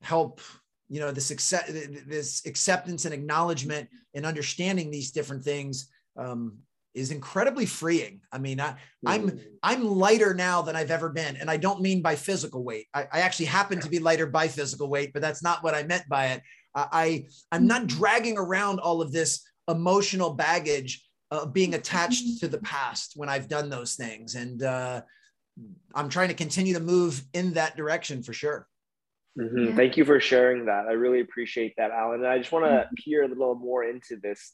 help, you know, this, accept, this acceptance and acknowledgement and understanding these different things um, is incredibly freeing. I mean, I, am I'm, I'm lighter now than I've ever been, and I don't mean by physical weight. I, I actually happen to be lighter by physical weight, but that's not what I meant by it. I I'm not dragging around all of this emotional baggage of being attached to the past when I've done those things, and uh, I'm trying to continue to move in that direction for sure. Mm-hmm. Yeah. Thank you for sharing that. I really appreciate that, Alan. And I just want to mm-hmm. peer a little more into this.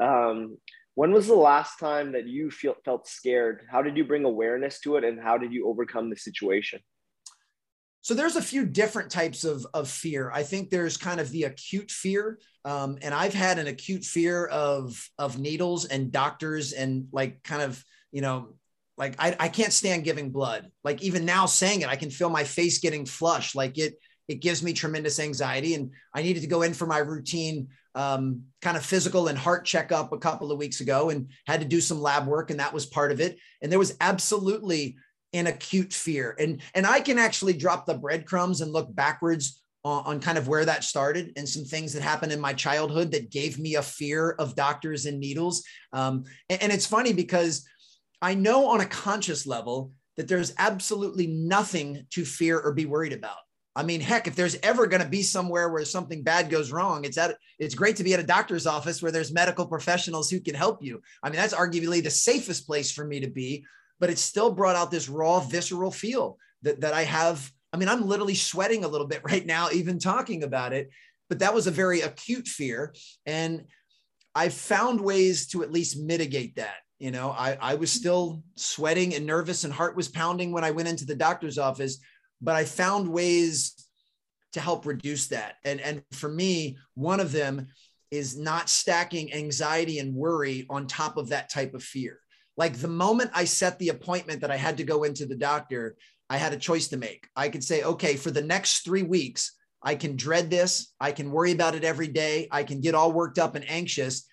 Um, when was the last time that you feel, felt scared? How did you bring awareness to it, and how did you overcome the situation? So there's a few different types of, of fear. I think there's kind of the acute fear. Um, and I've had an acute fear of, of needles and doctors and like kind of, you know, like I, I can't stand giving blood. Like even now saying it, I can feel my face getting flushed. Like it, it gives me tremendous anxiety. And I needed to go in for my routine um, kind of physical and heart checkup a couple of weeks ago and had to do some lab work. And that was part of it. And there was absolutely an acute fear. And, and I can actually drop the breadcrumbs and look backwards on, on, kind of where that started and some things that happened in my childhood that gave me a fear of doctors and needles. Um, and, and it's funny because I know on a conscious level that there's absolutely nothing to fear or be worried about. I mean, heck, if there's ever going to be somewhere where something bad goes wrong, it's at it's great to be at a doctor's office where there's medical professionals who can help you. I mean, that's arguably the safest place for me to be but it still brought out this raw, visceral feel that, that I have. I mean, I'm literally sweating a little bit *laughs* right now, even talking about it. But that was a very acute fear. And I found ways to at least mitigate that. You know, I, I was still sweating and nervous and heart was pounding when I went into the doctor's office, but I found ways to help reduce that. And, and for me, one of them is not stacking anxiety and worry on top of that type of fear. Like the moment I set the appointment that I had to go into the doctor, I had a choice to make. I could say, okay, for the next three weeks, I can dread this. I can worry about it every day. I can get all worked up and anxious.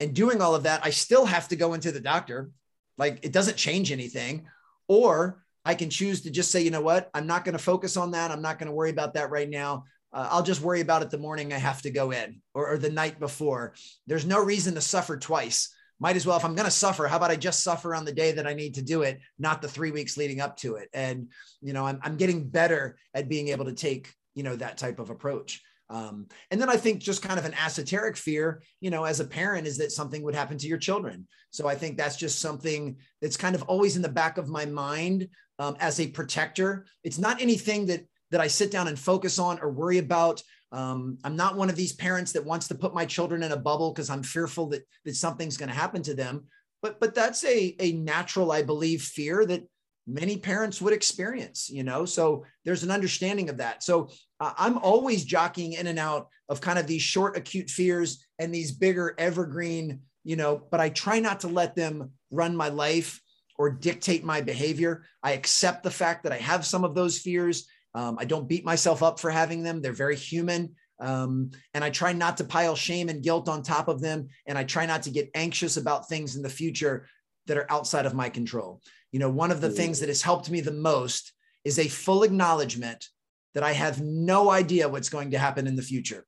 And doing all of that, I still have to go into the doctor. Like it doesn't change anything. Or I can choose to just say, you know what? I'm not going to focus on that. I'm not going to worry about that right now. Uh, I'll just worry about it the morning I have to go in or, or the night before. There's no reason to suffer twice might as well, if I'm going to suffer, how about I just suffer on the day that I need to do it, not the three weeks leading up to it. And, you know, I'm, I'm getting better at being able to take, you know, that type of approach. Um, and then I think just kind of an esoteric fear, you know, as a parent is that something would happen to your children. So I think that's just something that's kind of always in the back of my mind um, as a protector. It's not anything that that I sit down and focus on or worry about. Um, I'm not one of these parents that wants to put my children in a bubble because I'm fearful that, that something's going to happen to them. But, but that's a, a natural, I believe, fear that many parents would experience, you know? So there's an understanding of that. So uh, I'm always jockeying in and out of kind of these short acute fears and these bigger evergreen, you know, but I try not to let them run my life or dictate my behavior. I accept the fact that I have some of those fears. Um, I don't beat myself up for having them. They're very human. Um, and I try not to pile shame and guilt on top of them. And I try not to get anxious about things in the future that are outside of my control. You know, one of the things that has helped me the most is a full acknowledgement that I have no idea what's going to happen in the future.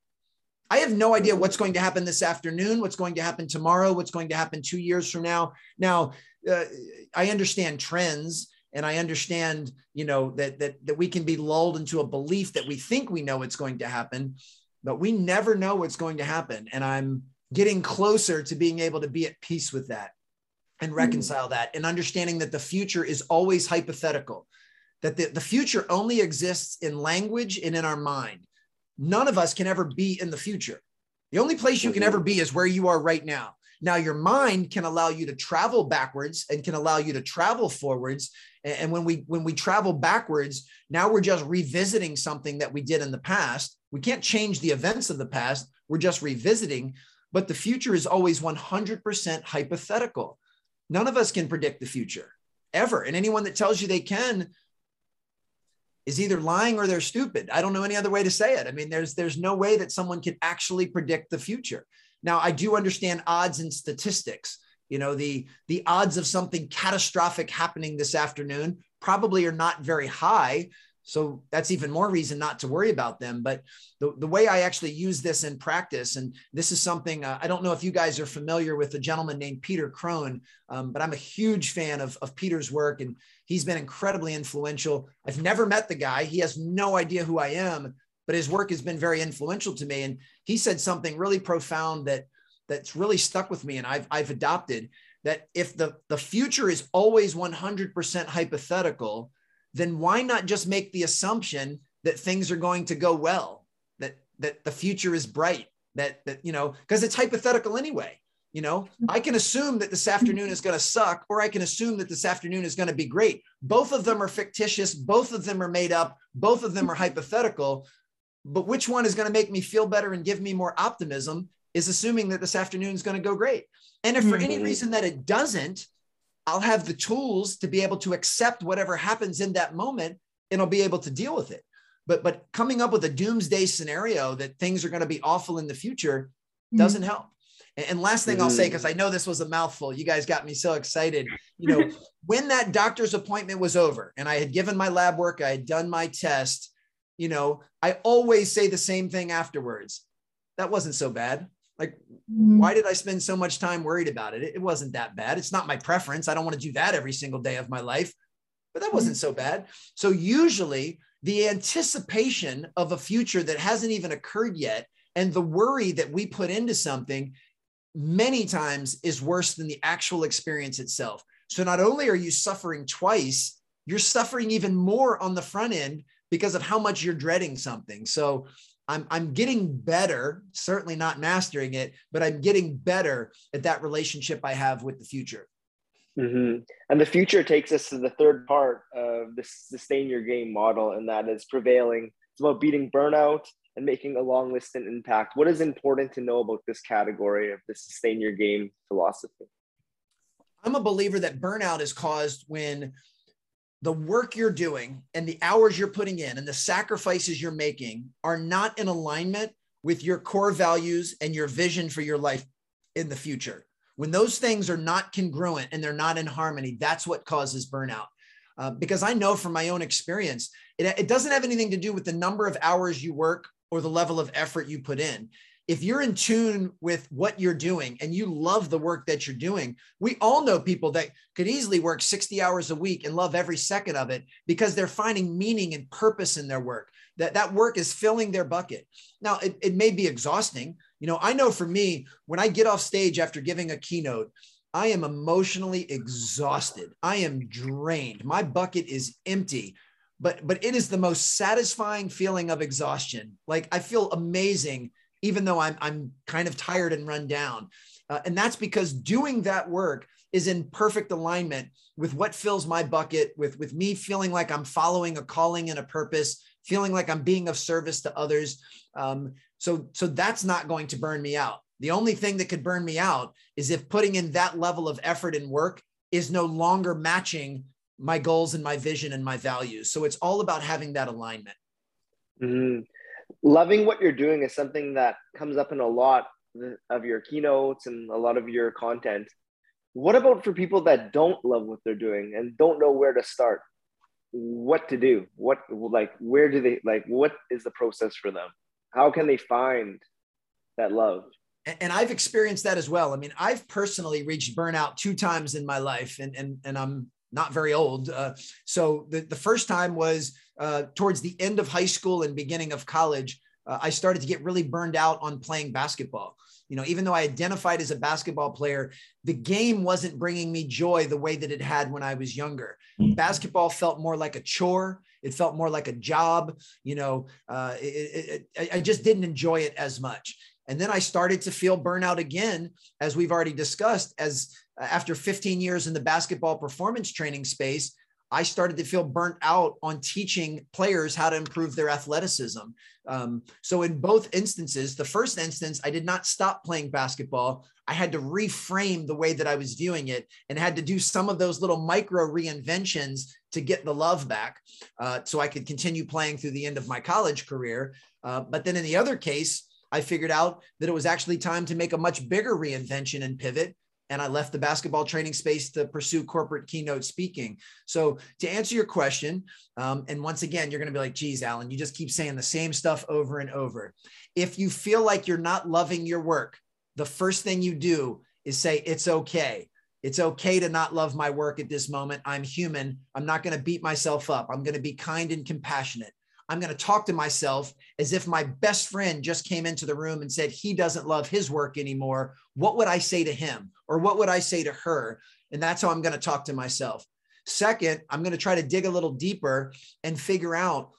I have no idea what's going to happen this afternoon, what's going to happen tomorrow, what's going to happen two years from now. Now, uh, I understand trends and I understand, you know, that that that we can be lulled into a belief that we think we know what's going to happen, but we never know what's going to happen. And I'm getting closer to being able to be at peace with that and hmm. reconcile that and understanding that the future is always hypothetical, that the, the future only exists in language and in our mind. None of us can ever be in the future. The only place you can ever be is where you are right now. Now, your mind can allow you to travel backwards and can allow you to travel forwards. And when we when we travel backwards, now we're just revisiting something that we did in the past. We can't change the events of the past. We're just revisiting. But the future is always 100% hypothetical. None of us can predict the future ever. And anyone that tells you they can is either lying or they're stupid. I don't know any other way to say it. I mean, there's there's no way that someone can actually predict the future. Now, I do understand odds and statistics. You know, the the odds of something catastrophic happening this afternoon probably are not very high. So that's even more reason not to worry about them. But the, the way I actually use this in practice, and this is something uh, I don't know if you guys are familiar with a gentleman named Peter Crone, um, but I'm a huge fan of, of Peter's work and he's been incredibly influential. I've never met the guy, he has no idea who I am, but his work has been very influential to me. And he said something really profound that that's really stuck with me and I've, I've adopted that if the, the future is always 100% hypothetical, then why not just make the assumption that things are going to go well, that that the future is bright, that that you know, because it's hypothetical anyway. You know, mm-hmm. I can assume that this afternoon is going to suck, or I can assume that this afternoon is going to be great. Both of them are fictitious. Both of them are made up. Both of them are hypothetical. But which one is going to make me feel better and give me more optimism is assuming that this afternoon is going to go great. And if for any mm-hmm. reason that it doesn't, I'll have the tools to be able to accept whatever happens in that moment and I'll be able to deal with it. But but coming up with a doomsday scenario that things are going to be awful in the future mm-hmm. doesn't help. And last thing I'll say, because mm. I know this was a mouthful, you guys got me so excited. You know, *laughs* when that doctor's appointment was over and I had given my lab work, I had done my test, you know, I always say the same thing afterwards. That wasn't so bad. Like, mm-hmm. why did I spend so much time worried about it? it? wasn't that bad. It's not my preference. I don't want to do that every single day of my life, but that wasn't so bad. So, usually, the anticipation of a future that hasn't even occurred yet and the worry that we put into something many times is worse than the actual experience itself. So, not only are you suffering twice, you're suffering even more on the front end because of how much you're dreading something. So, I'm, I'm getting better, certainly not mastering it, but I'm getting better at that relationship I have with the future. Mm-hmm. And the future takes us to the third part of the sustain your game model, and that is prevailing. It's about beating burnout and making a long lasting impact. What is important to know about this category of the sustain your game philosophy? I'm a believer that burnout is caused when the work you're doing and the hours you're putting in and the sacrifices you're making are not in alignment with your core values and your vision for your life in the future. When those things are not congruent and they're not in harmony, that's what causes burnout. Uh, because I know from my own experience, it, it doesn't have anything to do with the number of hours you work or the level of effort you put in if you're in tune with what you're doing and you love the work that you're doing, we all know people that could easily work 60 hours a week and love every second of it because they're finding meaning and purpose in their work. That that work is filling their bucket. Now, it, it may be exhausting. You know, I know for me, when I get off stage after giving a keynote, I am emotionally exhausted. I am drained. My bucket is empty but but it is the most satisfying feeling of exhaustion like i feel amazing even though I'm, I'm kind of tired and run down. Uh, and that's because doing that work is in perfect alignment with what fills my bucket, with, with me feeling like I'm following a calling and a purpose, feeling like I'm being of service to others. Um, so, so that's not going to burn me out. The only thing that could burn me out is if putting in that level of effort and work is no longer matching my goals and my vision and my values. So it's all about having that alignment. Mm-hmm. Loving what you're doing is something that comes up in a lot of your keynotes and a lot of your content. What about for people that don't love what they're doing and don't know where to start? What to do? What like where do they like what is the process for them? How can they find that love? and I've experienced that as well. I mean, I've personally reached burnout two times in my life, and and and I'm not very old. Uh, so the, the first time was uh, towards the end of high school and beginning of college. Uh, I started to get really burned out on playing basketball. You know, even though I identified as a basketball player, the game wasn't bringing me joy the way that it had when I was younger. Mm-hmm. Basketball felt more like a chore. It felt more like a job. You know, uh, it, it, I just didn't enjoy it as much. And then I started to feel burnout again, as we've already discussed, as after 15 years in the basketball performance training space, I started to feel burnt out on teaching players how to improve their athleticism. Um, so, in both instances, the first instance, I did not stop playing basketball. I had to reframe the way that I was viewing it and had to do some of those little micro reinventions to get the love back uh, so I could continue playing through the end of my college career. Uh, but then in the other case, I figured out that it was actually time to make a much bigger reinvention and pivot and I left the basketball training space to pursue corporate keynote speaking. So, to answer your question, um, and once again, you're going to be like, geez, Alan, you just keep saying the same stuff over and over. If you feel like you're not loving your work, the first thing you do is say, it's okay. It's okay to not love my work at this moment. I'm human. I'm not going to beat myself up. I'm going to be kind and compassionate. I'm going to talk to myself as if my best friend just came into the room and said he doesn't love his work anymore. What would I say to him? Or what would I say to her? And that's how I'm going to talk to myself. Second, I'm going to try to dig a little deeper and figure out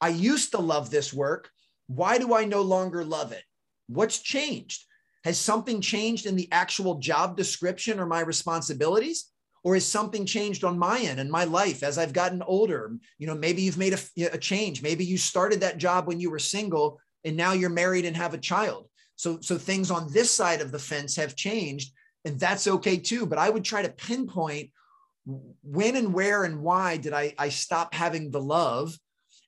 I used to love this work. Why do I no longer love it? What's changed? Has something changed in the actual job description or my responsibilities? Or has something changed on my end in my life as I've gotten older? You know, maybe you've made a, a change. Maybe you started that job when you were single and now you're married and have a child. So, so things on this side of the fence have changed and that's okay too. But I would try to pinpoint when and where and why did I, I stop having the love?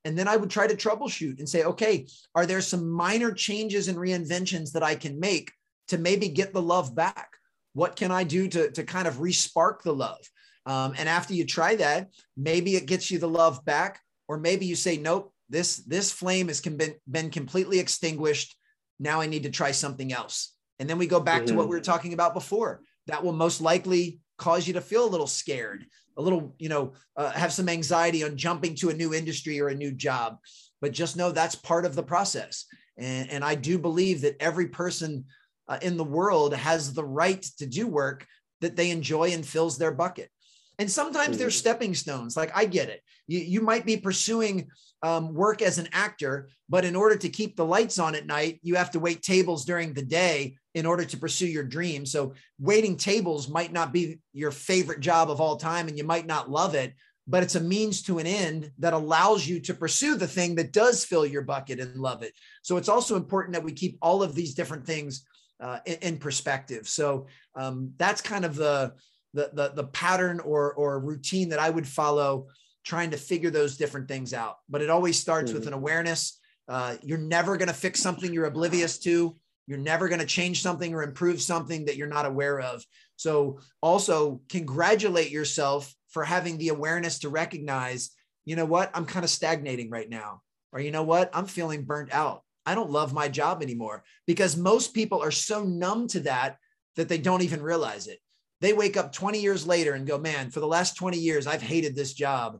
And then I would try to troubleshoot and say, okay, are there some minor changes and reinventions that I can make to maybe get the love back? What can I do to, to kind of respark the love? Um, and after you try that, maybe it gets you the love back, or maybe you say, nope, this this flame has been, been completely extinguished. Now I need to try something else. And then we go back mm-hmm. to what we were talking about before. That will most likely cause you to feel a little scared, a little, you know, uh, have some anxiety on jumping to a new industry or a new job. But just know that's part of the process. And, and I do believe that every person uh, in the world has the right to do work that they enjoy and fills their bucket. And sometimes they're mm. stepping stones. Like I get it. You, you might be pursuing um, work as an actor, but in order to keep the lights on at night, you have to wait tables during the day in order to pursue your dream. So waiting tables might not be your favorite job of all time, and you might not love it, but it's a means to an end that allows you to pursue the thing that does fill your bucket and love it. So it's also important that we keep all of these different things uh, in, in, perspective. So um, that's kind of the, the, the the pattern or or routine that I would follow, trying to figure those different things out. But it always starts mm-hmm. with an awareness. Uh, you're never going to fix something you're oblivious to. You're never going to change something or improve something that you're not aware of. So also congratulate yourself for having the awareness to recognize, you know what, I'm kind of stagnating right now. Or you know what, I'm feeling burnt out. I don't love my job anymore because most people are so numb to that that they don't even realize it. They wake up 20 years later and go, man, for the last 20 years, I've hated this job.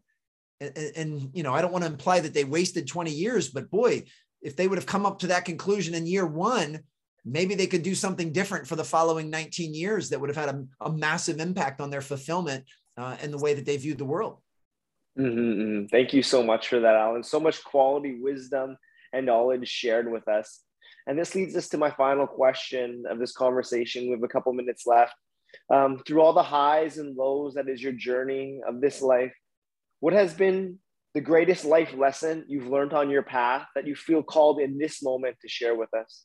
And, and, you know, I don't want to imply that they wasted 20 years, but boy, if they would have come up to that conclusion in year one, maybe they could do something different for the following 19 years that would have had a, a massive impact on their fulfillment uh, and the way that they viewed the world. Mm-hmm, mm-hmm. Thank you so much for that, Alan. So much quality wisdom and knowledge shared with us. And this leads us to my final question of this conversation. We have a couple minutes left. Um, through all the highs and lows that is your journey of this life, what has been the greatest life lesson you've learned on your path that you feel called in this moment to share with us?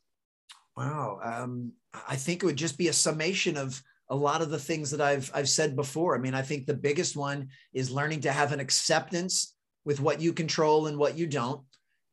Wow. Um, I think it would just be a summation of a lot of the things that I've I've said before. I mean, I think the biggest one is learning to have an acceptance with what you control and what you don't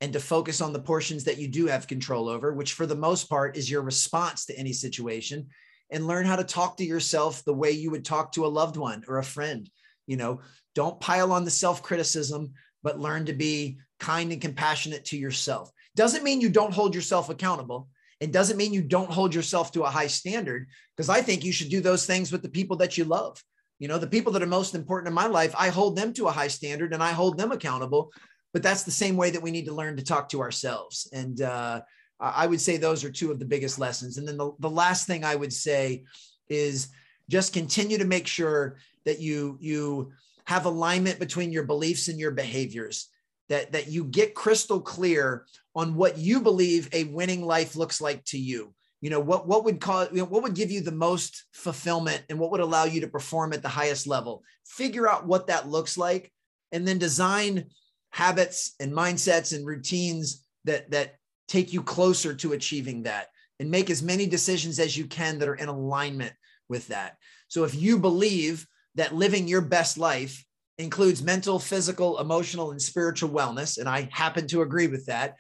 and to focus on the portions that you do have control over, which for the most part is your response to any situation and learn how to talk to yourself the way you would talk to a loved one or a friend. You know, don't pile on the self-criticism, but learn to be kind and compassionate to yourself. Doesn't mean you don't hold yourself accountable and doesn't mean you don't hold yourself to a high standard, because I think you should do those things with the people that you love. You know, the people that are most important in my life, I hold them to a high standard and I hold them accountable. But that's the same way that we need to learn to talk to ourselves. And uh, I would say those are two of the biggest lessons. And then the, the last thing I would say is just continue to make sure that you you have alignment between your beliefs and your behaviors that that you get crystal clear on what you believe a winning life looks like to you you know what what would cause you know, what would give you the most fulfillment and what would allow you to perform at the highest level figure out what that looks like and then design habits and mindsets and routines that that take you closer to achieving that and make as many decisions as you can that are in alignment with that so if you believe that living your best life includes mental, physical, emotional, and spiritual wellness, and I happen to agree with that,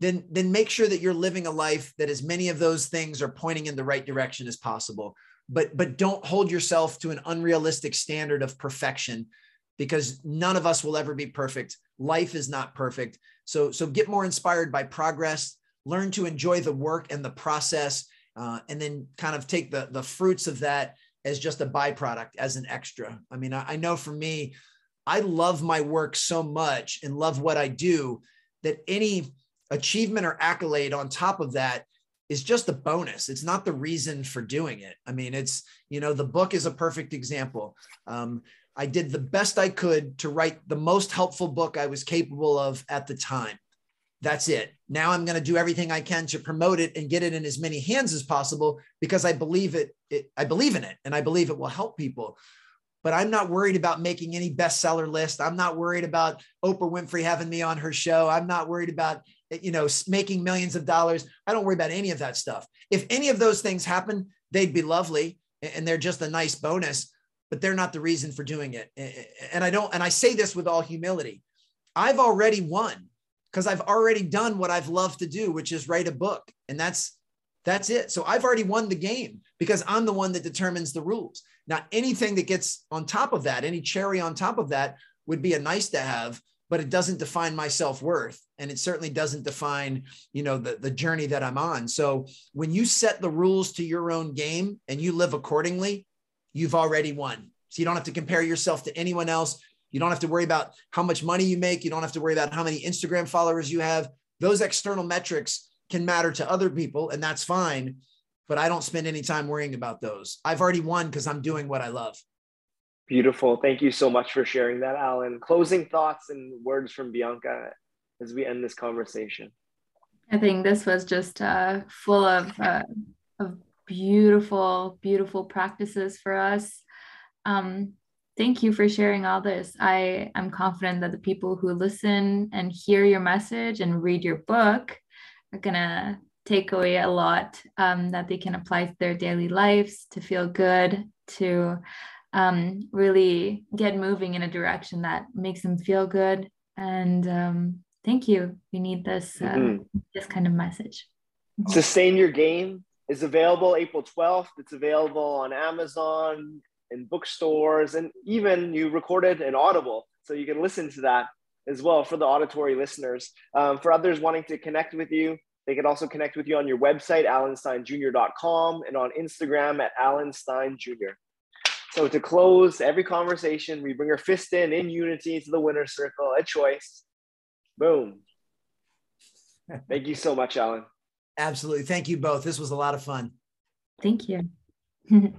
then, then make sure that you're living a life that as many of those things are pointing in the right direction as possible. But, but don't hold yourself to an unrealistic standard of perfection because none of us will ever be perfect. Life is not perfect. So, so get more inspired by progress, learn to enjoy the work and the process, uh, and then kind of take the, the fruits of that as just a byproduct, as an extra. I mean, I, I know for me, I love my work so much and love what I do that any achievement or accolade on top of that is just a bonus. It's not the reason for doing it. I mean, it's, you know, the book is a perfect example. Um, I did the best I could to write the most helpful book I was capable of at the time. That's it. Now I'm going to do everything I can to promote it and get it in as many hands as possible because I believe it, it I believe in it and I believe it will help people but I'm not worried about making any bestseller list. I'm not worried about Oprah Winfrey having me on her show. I'm not worried about you know making millions of dollars. I don't worry about any of that stuff. If any of those things happen, they'd be lovely and they're just a nice bonus, but they're not the reason for doing it. And I don't and I say this with all humility. I've already won because I've already done what I've loved to do, which is write a book. And that's that's it. So I've already won the game because I'm the one that determines the rules. Now, anything that gets on top of that, any cherry on top of that would be a nice to have, but it doesn't define my self-worth. And it certainly doesn't define, you know, the, the journey that I'm on. So when you set the rules to your own game and you live accordingly, you've already won. So you don't have to compare yourself to anyone else. You don't have to worry about how much money you make. You don't have to worry about how many Instagram followers you have. Those external metrics can matter to other people, and that's fine. But I don't spend any time worrying about those. I've already won because I'm doing what I love. Beautiful. Thank you so much for sharing that, Alan. Closing thoughts and words from Bianca as we end this conversation. I think this was just uh, full of, uh, of beautiful, beautiful practices for us. Um, thank you for sharing all this. I am confident that the people who listen and hear your message and read your book are gonna take away a lot um, that they can apply to their daily lives to feel good, to um, really get moving in a direction that makes them feel good. And um, thank you. We need this uh, mm-hmm. this kind of message. Sustain Your Game is available April 12th. It's available on Amazon, and bookstores, and even you recorded an Audible. So you can listen to that as well for the auditory listeners. Um, for others wanting to connect with you, they can also connect with you on your website, alansteinjr.com, and on Instagram at alansteinjr. So to close every conversation, we bring our fist in in unity to the winner circle, a choice. Boom. *laughs* Thank you so much, Alan. Absolutely. Thank you both. This was a lot of fun. Thank you. *laughs*